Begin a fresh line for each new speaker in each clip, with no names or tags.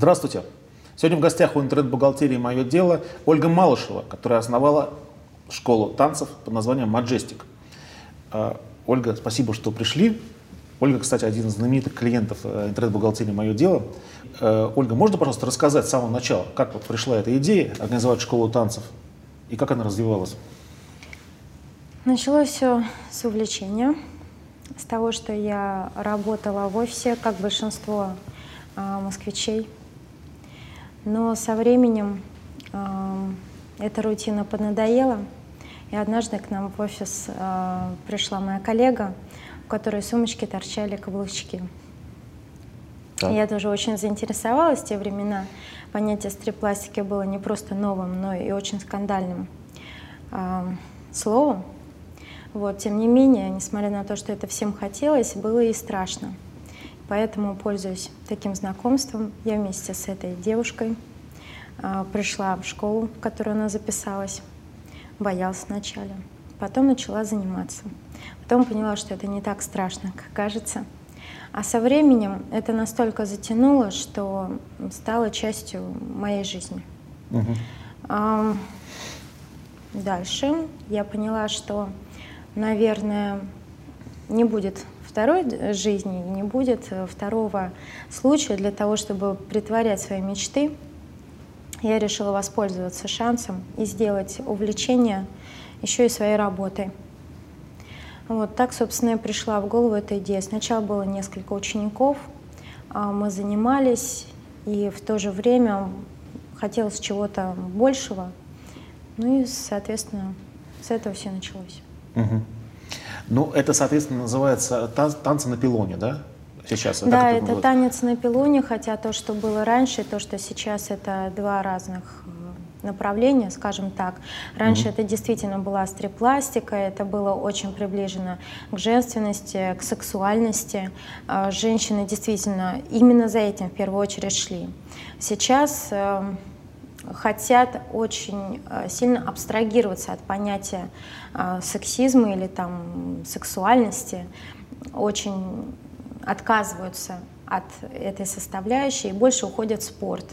Здравствуйте. Сегодня в гостях у интернет-бухгалтерии «Мое дело» Ольга Малышева, которая основала школу танцев под названием «Маджестик». Ольга, спасибо, что пришли. Ольга, кстати, один из знаменитых клиентов э, интернет-бухгалтерии «Мое дело». Э, Ольга, можно, пожалуйста, рассказать с самого начала, как вот пришла эта идея организовать школу танцев и как она развивалась?
Началось все с увлечения, с того, что я работала в офисе, как большинство э, москвичей. Но со временем э, эта рутина поднадоела, и однажды к нам в офис э, пришла моя коллега, у которой сумочки торчали каблучки. Так. Я тоже очень заинтересовалась в те времена. Понятие стрип-пластики было не просто новым, но и очень скандальным э, словом. Вот, тем не менее, несмотря на то, что это всем хотелось, было и страшно. Поэтому, пользуясь таким знакомством, я вместе с этой девушкой э, пришла в школу, в которую она записалась. Боялась вначале. Потом начала заниматься. Потом поняла, что это не так страшно, как кажется. А со временем это настолько затянуло, что стало частью моей жизни. Угу. А, дальше я поняла, что наверное, не будет второй жизни, не будет второго случая для того, чтобы притворять свои мечты. Я решила воспользоваться шансом и сделать увлечение еще и своей работой. Вот так, собственно, и пришла в голову эта идея. Сначала было несколько учеников, а, мы занимались, и в то же время хотелось чего-то большего. Ну и, соответственно, с этого все началось.
Угу. Ну, это, соответственно, называется танцы на пилоне, да?
Сейчас. Да, это, это танец на пилоне, хотя то, что было раньше, то, что сейчас, это два разных э, направления, скажем так. Раньше mm это действительно была стрипластика, это было очень приближено к женственности, к сексуальности. А женщины действительно именно за этим в первую очередь шли. Сейчас эм, хотят очень э, сильно абстрагироваться от понятия э, сексизма или там сексуальности, очень отказываются от этой составляющей и больше уходят в спорт.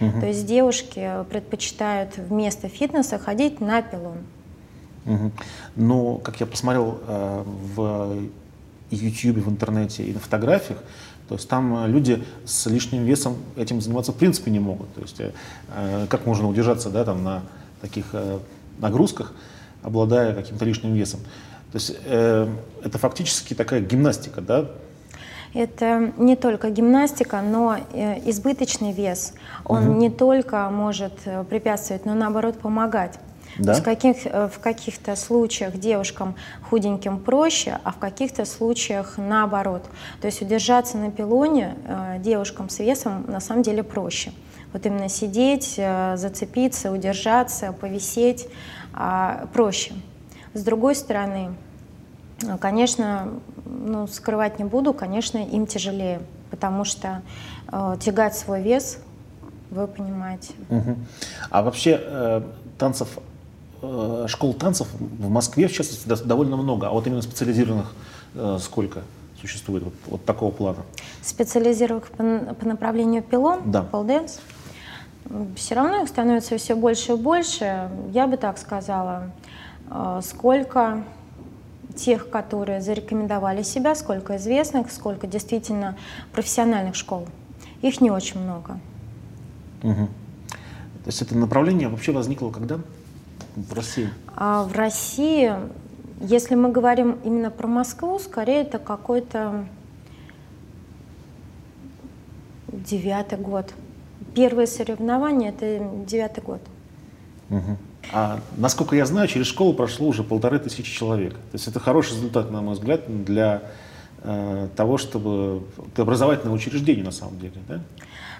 Угу. То есть девушки предпочитают вместо фитнеса ходить на пилон.
Угу. Ну, как я посмотрел э, в YouTube, в интернете и на фотографиях, то есть там э, люди с лишним весом этим заниматься в принципе не могут. То есть э, э, как можно удержаться да, там, на таких нагрузках, обладая каким-то лишним весом. То есть это фактически такая гимнастика, да?
Это не только гимнастика, но избыточный вес. Он угу. не только может препятствовать, но наоборот помогать. Да? В, каких, э, в каких-то случаях девушкам худеньким проще, а в каких-то случаях наоборот. То есть удержаться на пилоне э, девушкам с весом на самом деле проще. Вот именно сидеть, э, зацепиться, удержаться, повисеть э, проще. С другой стороны, конечно, ну, скрывать не буду, конечно, им тяжелее, потому что э, тягать свой вес, вы понимаете.
Угу. А вообще э, танцев школ танцев в Москве, в частности, довольно много, а вот именно специализированных э, сколько существует вот, вот такого плана?
Специализированных по, по направлению пилон, да. полденс? Все равно их становится все больше и больше. Я бы так сказала, э, сколько тех, которые зарекомендовали себя, сколько известных, сколько действительно профессиональных школ. Их не очень много.
Угу. То есть это направление вообще возникло когда? В России?
А в России, если мы говорим именно про Москву, скорее это какой-то девятый год. Первые соревнования это девятый год.
Угу. А насколько я знаю, через школу прошло уже полторы тысячи человек. То есть это хороший результат, на мой взгляд, для э, того, чтобы образовательное учреждение на самом деле, да?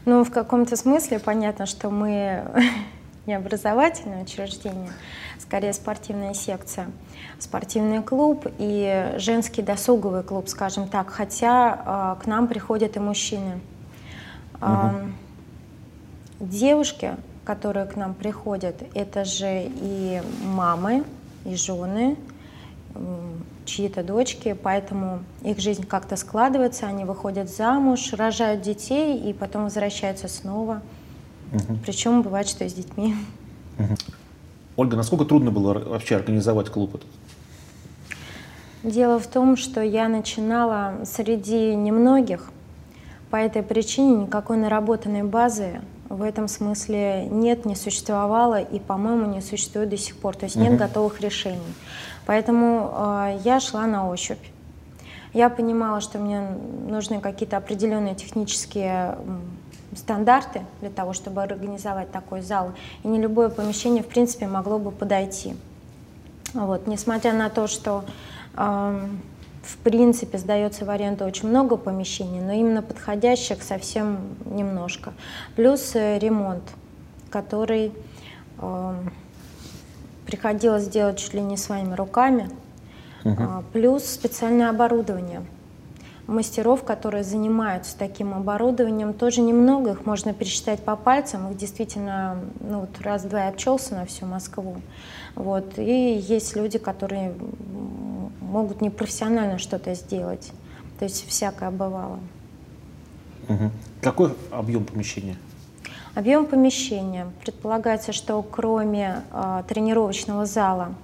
Ну, в каком-то смысле понятно, что мы не образовательное учреждение, скорее спортивная секция, спортивный клуб и женский досуговый клуб, скажем так, хотя э, к нам приходят и мужчины. Угу. Девушки, которые к нам приходят, это же и мамы, и жены, чьи-то дочки, поэтому их жизнь как-то складывается, они выходят замуж, рожают детей и потом возвращаются снова. Угу. Причем бывает, что и с детьми.
Угу. Ольга, насколько трудно было вообще организовать клуб этот?
Дело в том, что я начинала среди немногих, по этой причине никакой наработанной базы в этом смысле нет, не существовало и, по-моему, не существует до сих пор. То есть нет угу. готовых решений. Поэтому э, я шла на ощупь. Я понимала, что мне нужны какие-то определенные технические стандарты для того, чтобы организовать такой зал. И не любое помещение, в принципе, могло бы подойти. Вот. Несмотря на то, что э, в принципе сдается в аренду очень много помещений, но именно подходящих совсем немножко. Плюс э, ремонт, который э, приходилось делать чуть ли не своими руками. Угу. Плюс специальное оборудование – мастеров, которые занимаются таким оборудованием, тоже немного, их можно пересчитать по пальцам, их действительно ну, вот раз-два и обчелся на всю Москву. Вот. И есть люди, которые могут непрофессионально что-то сделать. То есть всякое бывало.
Угу. Какой объем помещения?
Объем помещения. Предполагается, что кроме э, тренировочного зала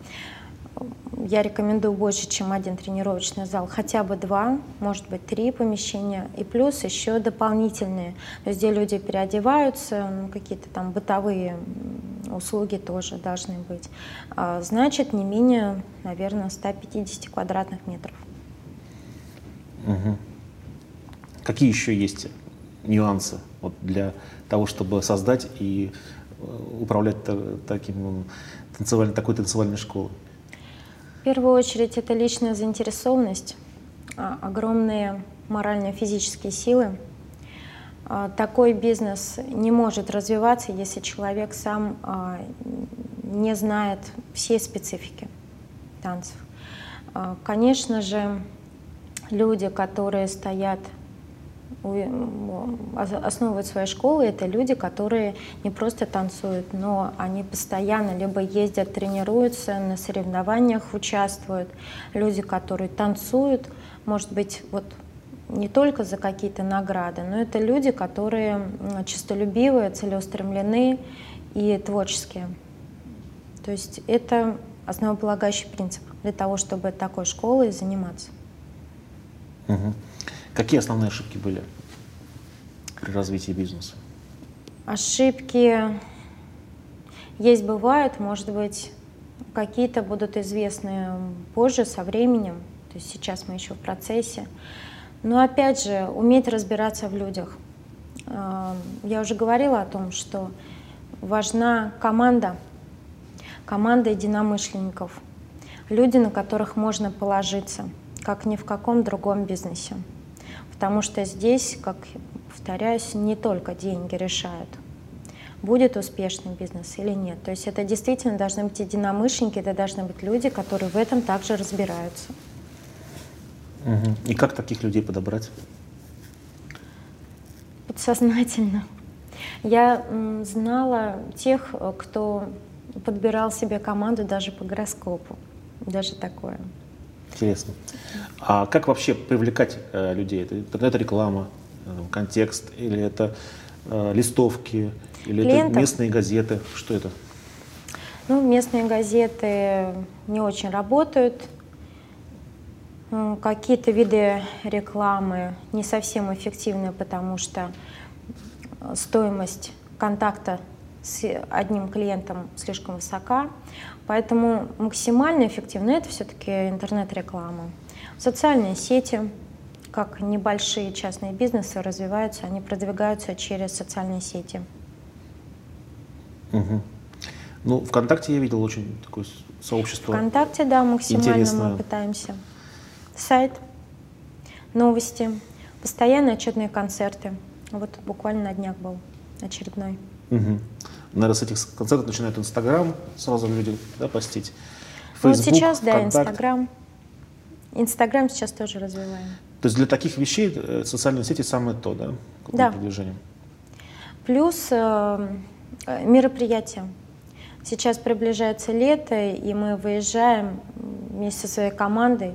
я рекомендую больше, чем один тренировочный зал, хотя бы два, может быть, три помещения, и плюс еще дополнительные, то есть где люди переодеваются, ну, какие-то там бытовые услуги тоже должны быть. А, значит, не менее, наверное, 150 квадратных метров.
Угу. Какие еще есть нюансы вот для того, чтобы создать и э, управлять таким, танцевальной, такой танцевальной школой?
В первую очередь это личная заинтересованность, а, огромные морально-физические силы. А, такой бизнес не может развиваться, если человек сам а, не знает всей специфики танцев. Конечно же, люди, которые стоят основывают свои школы, это люди, которые не просто танцуют, но они постоянно либо ездят, тренируются, на соревнованиях участвуют. Люди, которые танцуют, может быть, вот не только за какие-то награды, но это люди, которые честолюбивые, целеустремлены и творческие. То есть это основополагающий принцип для того, чтобы такой школой заниматься.
Угу. Какие основные ошибки были при развитии бизнеса?
Ошибки есть, бывают, может быть, какие-то будут известны позже, со временем, то есть сейчас мы еще в процессе. Но опять же, уметь разбираться в людях. Эм, я уже говорила о том, что важна команда, команда единомышленников, люди, на которых можно положиться, как ни в каком другом бизнесе. Потому что здесь, как повторяюсь, не только деньги решают, будет успешный бизнес или нет. То есть это действительно должны быть единомышленники, это должны быть люди, которые в этом также разбираются.
Угу. И как таких людей подобрать?
Подсознательно. Я знала тех, кто подбирал себе команду даже по гороскопу. Даже такое.
Интересно. А как вообще привлекать э, людей? Это интернет-реклама, э, контекст, или это э, листовки, или Клиентов? это местные газеты? Что это?
Ну, местные газеты не очень работают. Какие-то виды рекламы не совсем эффективны, потому что стоимость контакта с одним клиентом слишком высока. Поэтому максимально эффективно это все-таки интернет-реклама. Социальные сети, как небольшие частные бизнесы развиваются, они продвигаются через социальные сети.
Угу. Ну, ВКонтакте я видел очень такое сообщество.
ВКонтакте, да, максимально интересное. мы пытаемся. Сайт, новости, постоянные отчетные концерты. Вот буквально на днях был очередной.
Угу. Наверное, с этих концертов начинают Инстаграм сразу люди да, постить.
Facebook, вот сейчас, да, Инстаграм. Инстаграм сейчас тоже развиваем.
То есть для таких вещей э, социальные сети самое то, да?
Да. Плюс э, мероприятия. Сейчас приближается лето, и мы выезжаем вместе со своей командой,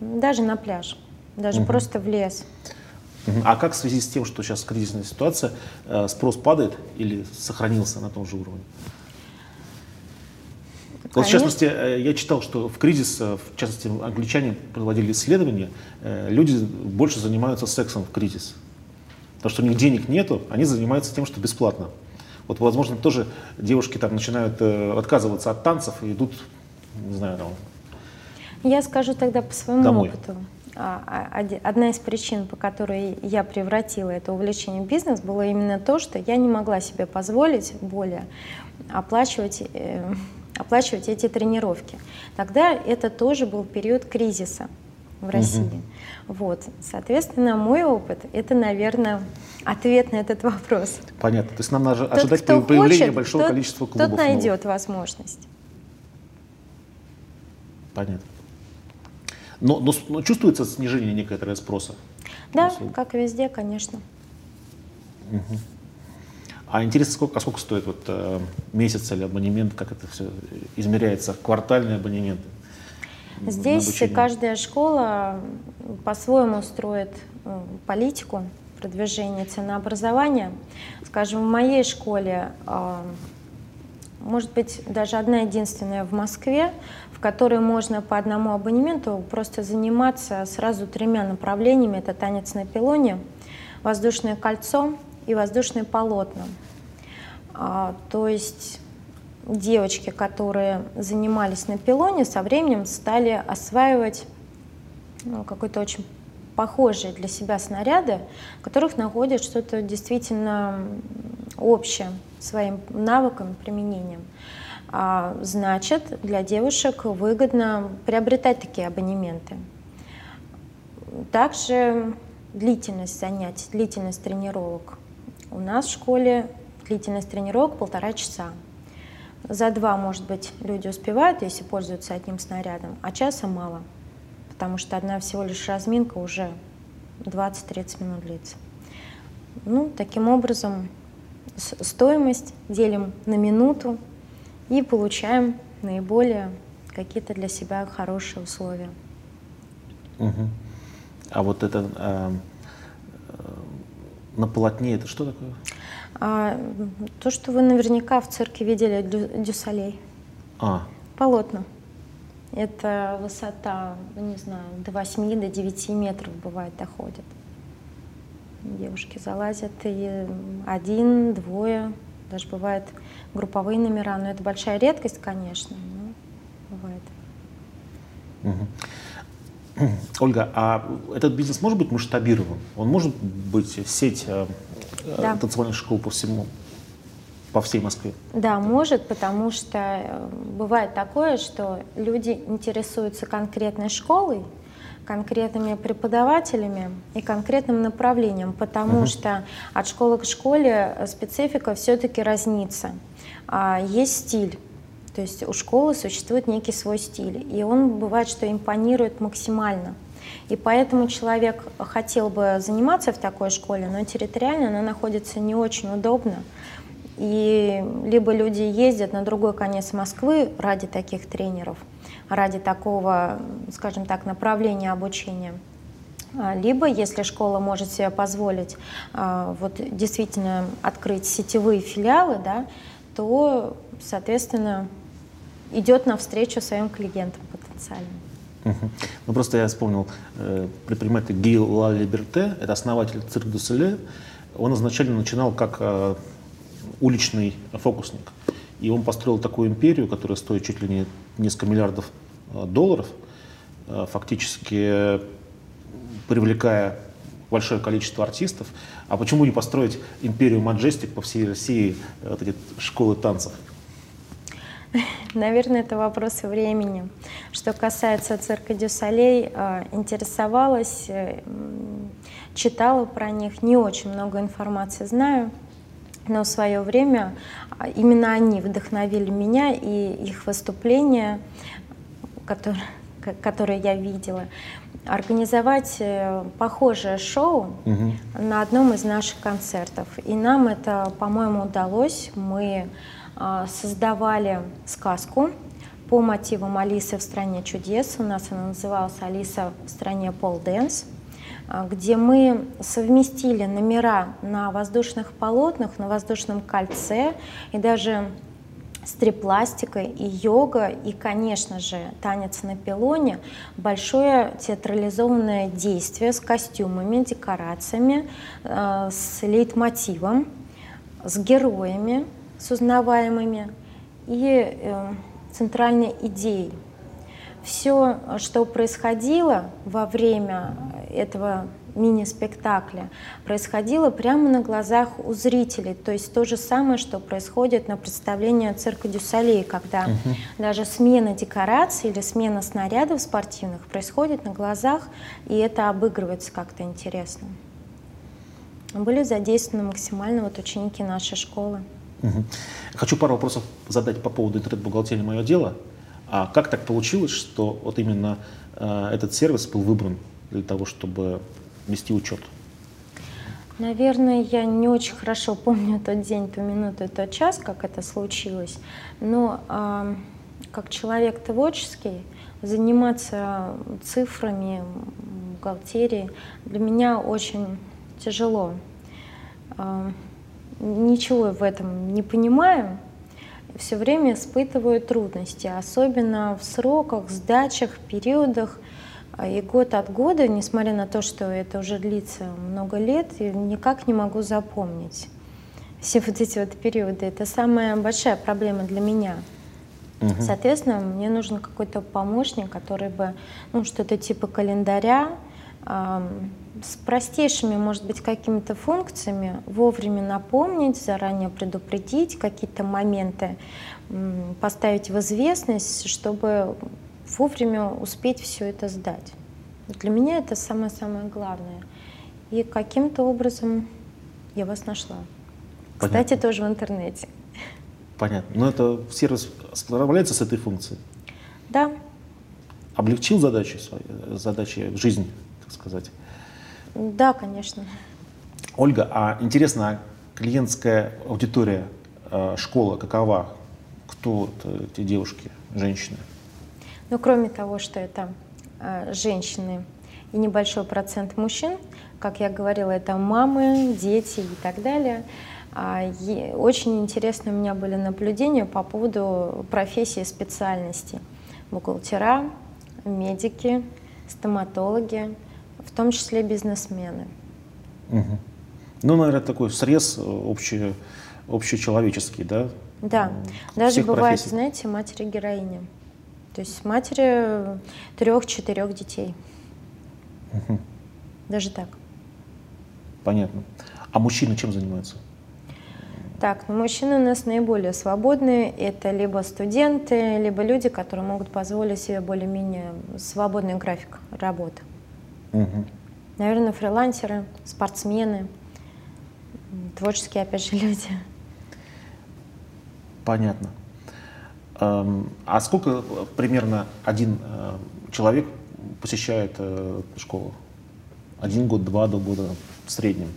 даже на пляж, даже угу. просто в лес.
А как в связи с тем, что сейчас кризисная ситуация, э, спрос падает или сохранился на том же уровне? Вот, в частности, э, я читал, что в кризис, э, в частности, англичане проводили исследования, люди больше занимаются сексом в кризис. Потому что у них денег нету, они занимаются тем, что бесплатно. Вот, возможно, тоже девушки там начинают отказываться от танцев и идут, не знаю, там,
Я скажу тогда по своему домой. опыту. А, а, одна из причин, по которой я превратила это увлечение в бизнес, было именно то, что я не могла себе позволить более оплачивать, э, оплачивать эти тренировки. Тогда это тоже был период кризиса в России. Угу. Вот, соответственно, мой опыт – это, наверное, ответ на этот вопрос.
Понятно. То есть нам надо ожидать тот, появления хочет, большого тот, количества клубов.
Тот найдет новых. возможность.
Понятно. Но, но, но чувствуется снижение некоторого спроса?
Да, как везде, конечно.
Угу. А интересно, сколько, а сколько стоит вот, э, месяц или абонемент, как это все измеряется, квартальный абонемент?
Здесь каждая школа по-своему строит э, политику продвижения ценообразования. Скажем, в моей школе, э, может быть, даже одна единственная в Москве, в которой можно по одному абонементу просто заниматься сразу тремя направлениями. Это танец на пилоне, воздушное кольцо и воздушное полотно. А, то есть девочки, которые занимались на пилоне, со временем стали осваивать ну, какой-то очень похожие для себя снаряды, в которых находят что-то действительно общее своим навыкам применением. А, значит, для девушек выгодно приобретать такие абонементы. Также длительность занятий, длительность тренировок. У нас в школе длительность тренировок полтора часа. За два, может быть, люди успевают, если пользуются одним снарядом, а часа мало, потому что одна всего лишь разминка уже 20-30 минут длится. Ну, таким образом, стоимость делим на минуту, и получаем наиболее какие-то для себя хорошие условия.
Угу. А вот это э, на полотне это что такое?
А, то, что вы наверняка в цирке видели дю, дюсалей.
А.
Полотна. Это высота, не знаю, до 8 до 9 метров бывает доходит. Девушки залазят и один, двое, даже бывает групповые номера, но это большая редкость, конечно, но бывает.
Угу. Ольга, а этот бизнес может быть масштабирован? Он может быть сеть э, да. танцевальных школ по всему, по всей Москве?
Да, может, потому что э, бывает такое, что люди интересуются конкретной школой, конкретными преподавателями и конкретным направлением, потому угу. что от школы к школе специфика все-таки разнится. А, есть стиль. То есть у школы существует некий свой стиль, и он бывает, что импонирует максимально. И поэтому человек хотел бы заниматься в такой школе, но территориально она находится не очень удобно. И либо люди ездят на другой конец Москвы ради таких тренеров, ради такого, скажем так, направления обучения. А, либо, если школа может себе позволить а, вот, действительно открыть сетевые филиалы, да, то, соответственно, идет навстречу своим клиентам потенциальным.
Ну просто я вспомнил э, предприниматель Ги Лалиберте, это основатель Cirque du Soleil. Он изначально начинал как э, уличный фокусник. И он построил такую империю, которая стоит чуть ли не несколько миллиардов э, долларов, э, фактически привлекая большое количество артистов. А почему не построить империю Маджестик по всей России, э, вот эти школы танцев?
Наверное, это вопрос времени. Что касается цирка Дюсалей, э, интересовалась, э, читала про них, не очень много информации знаю, но в свое время а, именно они вдохновили меня и их выступления, которые, которые я видела, организовать э, похожее шоу угу. на одном из наших концертов. И нам это, по-моему, удалось. Мы а, создавали сказку по мотивам Алисы в «Стране чудес». У нас она называлась «Алиса в стране Пол Дэнс», где мы совместили номера на воздушных полотнах, на воздушном кольце и даже стрипластика и йога, и, конечно же, танец на пилоне, большое театрализованное действие с костюмами, декорациями, э, с лейтмотивом, с героями, с узнаваемыми и э, центральной идеей. Все, что происходило во время этого мини-спектакля происходило прямо на глазах у зрителей. То есть то же самое, что происходит на представлении цирка Дюсалей, когда угу. даже смена декораций или смена снарядов спортивных происходит на глазах, и это обыгрывается как-то интересно. Были задействованы максимально вот ученики нашей школы.
Угу. Хочу пару вопросов задать по поводу интернет-бухгалтерии «Мое дело». А как так получилось, что вот именно э, этот сервис был выбран для того, чтобы вести учет?
Наверное, я не очень хорошо помню тот день, ту минуту, тот час, как это случилось. Но э, как человек творческий, заниматься цифрами, бухгалтерией для меня очень тяжело. Э, ничего в этом не понимаю, все время испытываю трудности, особенно в сроках, сдачах, периодах. А, и год от года, несмотря на то, что это уже длится много лет, я никак не могу запомнить все вот эти вот периоды. Это самая большая проблема для меня. Угу. Соответственно, мне нужен какой-то помощник, который бы, ну, что-то типа календаря, э, с простейшими, может быть, какими-то функциями вовремя напомнить, заранее предупредить какие-то моменты, э, поставить в известность, чтобы вовремя успеть все это сдать. Для меня это самое-самое главное. И каким-то образом я вас нашла. Понятно. Кстати, тоже в интернете.
Понятно. Но это сервис справляется с этой функцией?
Да.
Облегчил задачи, задачи жизни, так сказать?
Да, конечно.
Ольга, а интересно, а клиентская аудитория э, школы какова? Кто вот эти девушки, женщины?
Но кроме того, что это э, женщины и небольшой процент мужчин, как я говорила, это мамы, дети и так далее. А, очень интересные у меня были наблюдения по поводу профессии и специальностей. Бухгалтера, медики, стоматологи, в том числе бизнесмены.
Угу. Ну, наверное, такой срез общий, общечеловеческий, да?
Да. Даже бывает, профессий. знаете, матери-героини. То есть матери трех-четырех детей. Угу. Даже так.
Понятно. А мужчины чем занимаются?
Так, ну мужчины у нас наиболее свободные. Это либо студенты, либо люди, которые могут позволить себе более-менее свободный график работы. Угу. Наверное, фрилансеры, спортсмены, творческие, опять же, люди.
Понятно. Эм, а сколько примерно один э, человек посещает э, школу? Один год, два года в среднем?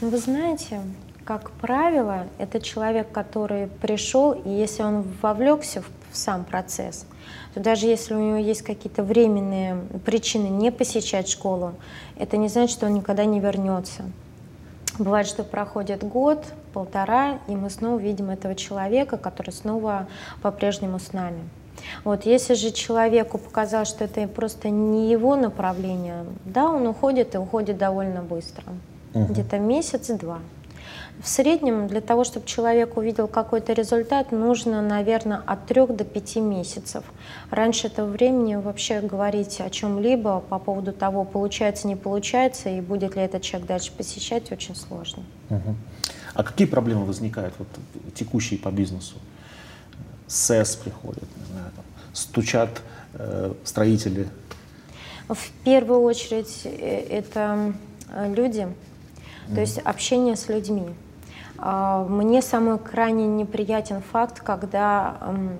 Ну, вы знаете, как правило, это человек, который пришел, и если он вовлекся в, в сам процесс, то даже если у него есть какие-то временные причины не посещать школу, это не значит, что он никогда не вернется. Бывает, что проходит год, полтора, и мы снова видим этого человека, который снова по-прежнему с нами. Вот если же человеку показалось, что это просто не его направление, да, он уходит и уходит довольно быстро, угу. где-то месяц-два. В среднем для того, чтобы человек увидел какой-то результат, нужно, наверное, от трех до пяти месяцев. Раньше этого времени вообще говорить о чем-либо по поводу того, получается, не получается, и будет ли этот человек дальше посещать, очень сложно.
Угу. А какие проблемы возникают вот, текущие по бизнесу? СЭС приходят, не знаю, там, стучат э, строители?
В первую очередь э, это э, люди, то есть общение с людьми. А, мне самый крайне неприятен факт, когда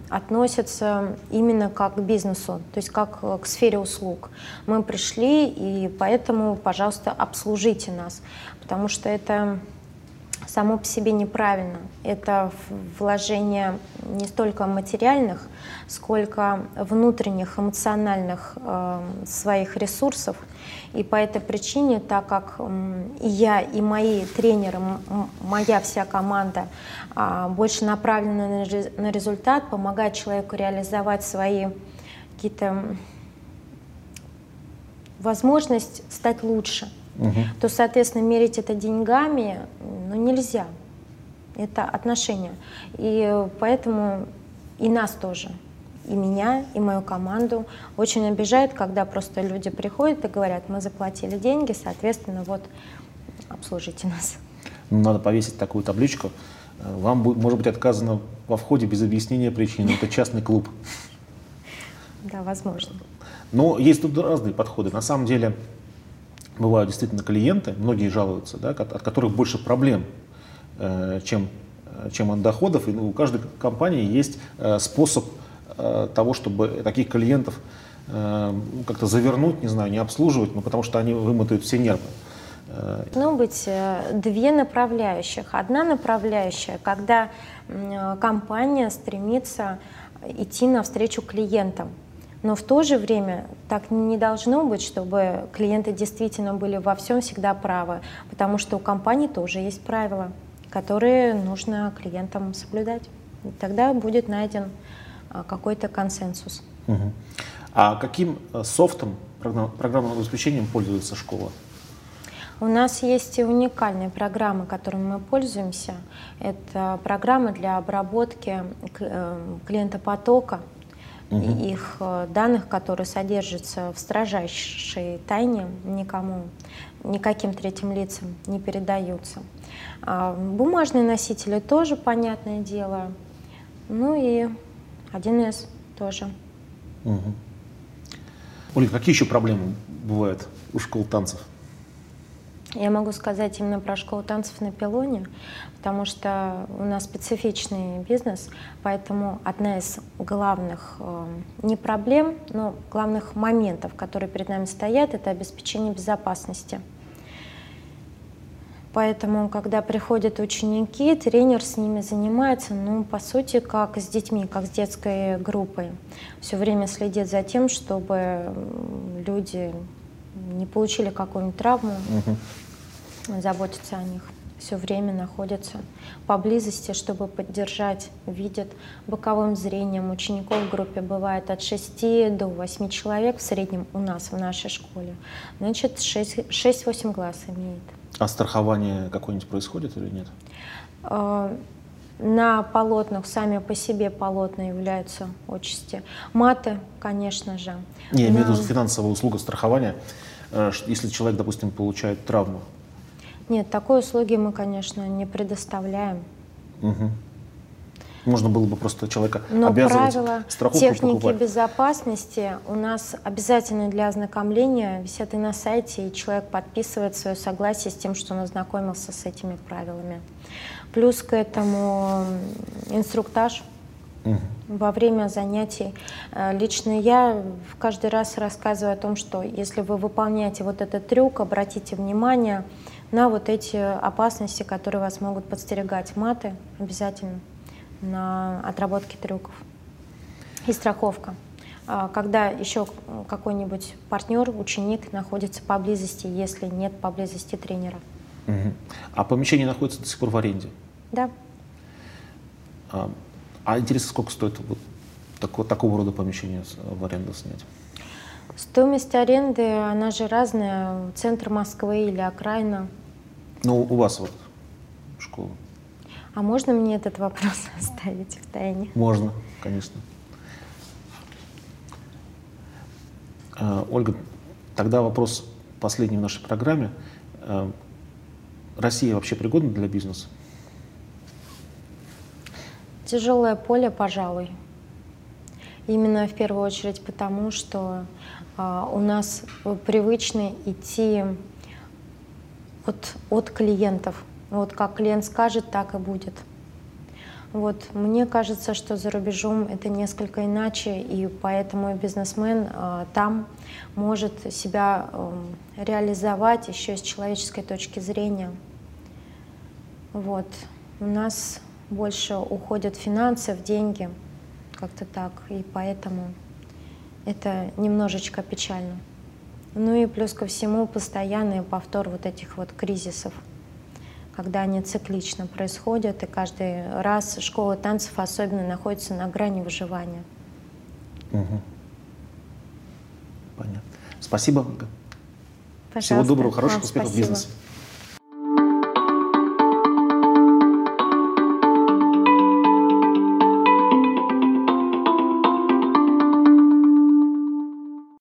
относятся именно как к бизнесу, то есть как э, к сфере услуг. Мы пришли, и поэтому, пожалуйста, обслужите нас, потому что это само по себе неправильно. Это вложение не столько материальных, сколько внутренних эмоциональных э, своих ресурсов. И по этой причине, так как э, и я, и мои тренеры, моя вся команда э, больше направлены на, на результат, помогать человеку реализовать свои какие-то возможность стать лучше, угу. то, соответственно, мерить это деньгами ну, нельзя. Это отношения. И поэтому и нас тоже, и меня, и мою команду очень обижает, когда просто люди приходят и говорят, мы заплатили деньги, соответственно, вот обслужите нас.
Ну, надо повесить такую табличку. Вам может быть отказано во входе без объяснения причины. Это частный клуб.
Да, возможно.
Но есть тут разные подходы. На самом деле бывают действительно клиенты, многие жалуются, да, от которых больше проблем, э, чем, э, чем от доходов. И у каждой компании есть э, способ того, чтобы таких клиентов как-то завернуть, не знаю, не обслуживать, но потому что они вымотают все нервы.
Должно быть две направляющих. Одна направляющая, когда компания стремится идти навстречу клиентам. Но в то же время так не должно быть, чтобы клиенты действительно были во всем всегда правы, потому что у компании тоже есть правила, которые нужно клиентам соблюдать. И тогда будет найден а, какой-то консенсус.
Угу. А каким э, софтом, программным обеспечением пользуется школа?
У нас есть уникальные программы, которыми мы пользуемся. Это программы для обработки э, клиентопотока, угу. их э, данных, которые содержатся в строжайшей тайне, никому, никаким третьим лицам не передаются. А бумажные носители тоже, понятное дело. Ну и 1С тоже.
Угу. Ольга, какие еще проблемы бывают у школ танцев?
Я могу сказать именно про школу танцев на пилоне, потому что у нас специфичный бизнес, поэтому одна из главных, э, не проблем, но главных моментов, которые перед нами стоят, это обеспечение безопасности. Поэтому, когда приходят ученики, тренер с ними занимается, ну, по сути, как с детьми, как с детской группой. Все время следит за тем, чтобы люди не получили какую-нибудь травму, угу. заботится о них все время находится поблизости, чтобы поддержать, видят боковым зрением. Учеников в группе бывает от 6 до 8 человек в среднем у нас в нашей школе. Значит, 6-8 глаз имеет.
А страхование какое-нибудь происходит или нет?
На полотнах сами по себе полотна являются отчасти. Маты, конечно же.
Не, я имею в виду финансовая услуга страхования. Э, если человек, допустим, получает травму?
Нет, такой услуги мы, конечно, не предоставляем.
Угу. Можно было бы просто человека Но обязывать
правила
страховку
техники
покупать.
безопасности у нас обязательно для ознакомления висят и на сайте, и человек подписывает свое согласие с тем, что он ознакомился с этими правилами. Плюс к этому инструктаж угу. во время занятий. Э, лично я каждый раз рассказываю о том, что если вы выполняете вот этот трюк, обратите внимание на вот эти опасности, которые вас могут подстерегать. Маты обязательно на отработке трюков. И страховка. А, когда еще какой-нибудь партнер, ученик находится поблизости, если нет поблизости тренера.
Угу. А помещение находится до сих пор в аренде?
Да.
А, а интересно, сколько стоит вот такого, такого рода помещение в аренду снять?
Стоимость аренды, она же разная. Центр Москвы или окраина.
Ну, у вас вот школа.
А можно мне этот вопрос оставить в тайне?
Можно, конечно. А, Ольга, тогда вопрос последний в нашей программе. Россия вообще пригодна для бизнеса?
Тяжелое поле, пожалуй. Именно в первую очередь потому, что э, у нас привычно идти от, от клиентов. Вот как клиент скажет, так и будет. Вот. Мне кажется, что за рубежом это несколько иначе, и поэтому бизнесмен э, там может себя э, реализовать еще с человеческой точки зрения. Вот. У нас больше уходят финансы в деньги, как-то так, и поэтому это немножечко печально. Ну и плюс ко всему постоянный повтор вот этих вот кризисов, когда они циклично происходят, и каждый раз школа танцев особенно находится на грани выживания.
Угу. Понятно. Спасибо.
Пожалуйста.
Всего доброго, хороших
Вам
успехов в
спасибо.
бизнесе.